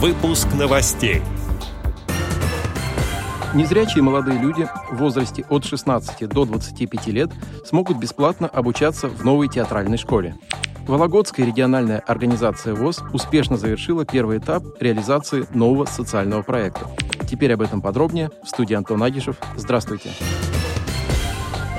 Выпуск новостей. Незрячие молодые люди в возрасте от 16 до 25 лет смогут бесплатно обучаться в новой театральной школе. Вологодская региональная организация ВОЗ успешно завершила первый этап реализации нового социального проекта. Теперь об этом подробнее в студии Антон Агишев. Здравствуйте.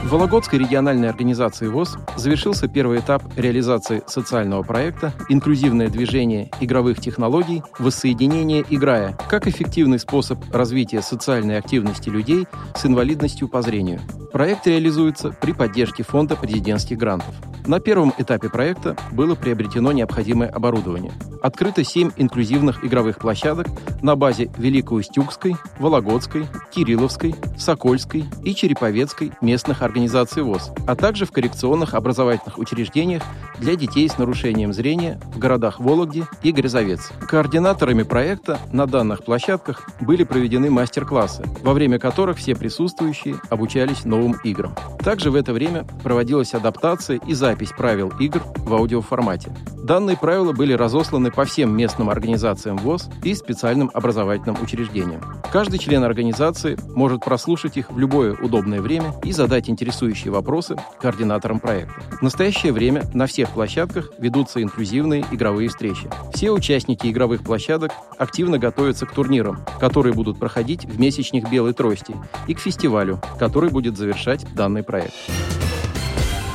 В Вологодской региональной организации ВОЗ завершился первый этап реализации социального проекта «Инклюзивное движение игровых технологий. Воссоединение играя» как эффективный способ развития социальной активности людей с инвалидностью по зрению. Проект реализуется при поддержке Фонда президентских грантов. На первом этапе проекта было приобретено необходимое оборудование. Открыто семь инклюзивных игровых площадок на базе Великоустюгской, Вологодской, Кирилловской, Сокольской и Череповецкой местных организаций ВОЗ, а также в коррекционных образовательных учреждениях для детей с нарушением зрения в городах Вологде и Грязовец. Координаторами проекта на данных площадках были проведены мастер-классы, во время которых все присутствующие обучались новым играм. Также в это время проводилась адаптация и запись правил игр в аудиоформате. Данные правила были разосланы по всем местным организациям ВОЗ и специальным образовательным учреждениям. Каждый член организации может прослушать их в любое удобное время и задать интересующие вопросы координаторам проекта. В настоящее время на всех площадках ведутся инклюзивные игровые встречи. Все участники игровых площадок активно готовятся к турнирам, которые будут проходить в месячных белой трости, и к фестивалю, который будет завершать данный проект.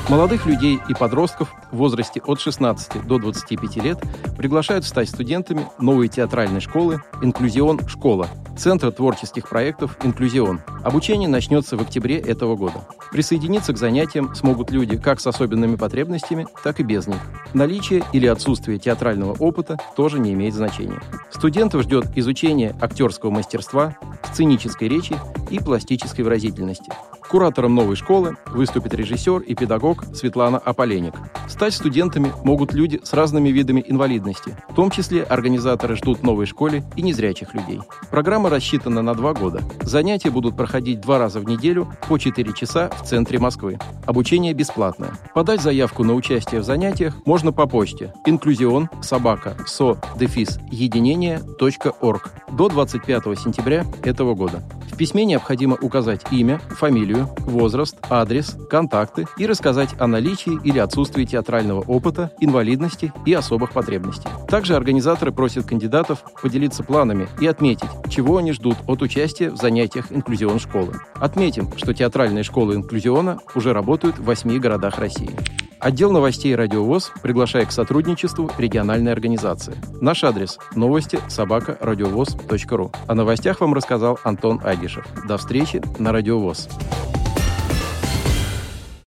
Молодых людей и подростков в возрасте от 16 до 25 лет приглашают стать студентами новой театральной школы «Инклюзион Школа» Центра творческих проектов «Инклюзион». Обучение начнется в октябре этого года. Присоединиться к занятиям смогут люди как с особенными потребностями, так и без них. Наличие или отсутствие театрального опыта тоже не имеет значения. Студентов ждет изучение актерского мастерства, сценической речи и пластической выразительности. Куратором новой школы выступит режиссер и педагог Светлана Аполеник. Стать студентами могут люди с разными видами инвалидности. В том числе организаторы ждут новой школе и незрячих людей. Программа рассчитана на два года. Занятия будут проходить два раза в неделю по 4 часа в центре Москвы. Обучение бесплатное. Подать заявку на участие в занятиях можно по почте инклюзион собака со дефис единение.орг до 25 сентября этого года. В письме необходимо указать имя, фамилию, возраст, адрес, контакты и рассказать о наличии или отсутствии театрального опыта, инвалидности и особых потребностей. Также организаторы просят кандидатов поделиться планами и отметить, чего они ждут от участия в занятиях инклюзион школы. Отметим, что театральные школы инклюзиона уже работают в восьми городах России. Отдел новостей «Радиовоз» приглашает к сотрудничеству региональной организации. Наш адрес – новости собака. О новостях вам рассказал Антон Агишев. До встречи на «Радиовоз».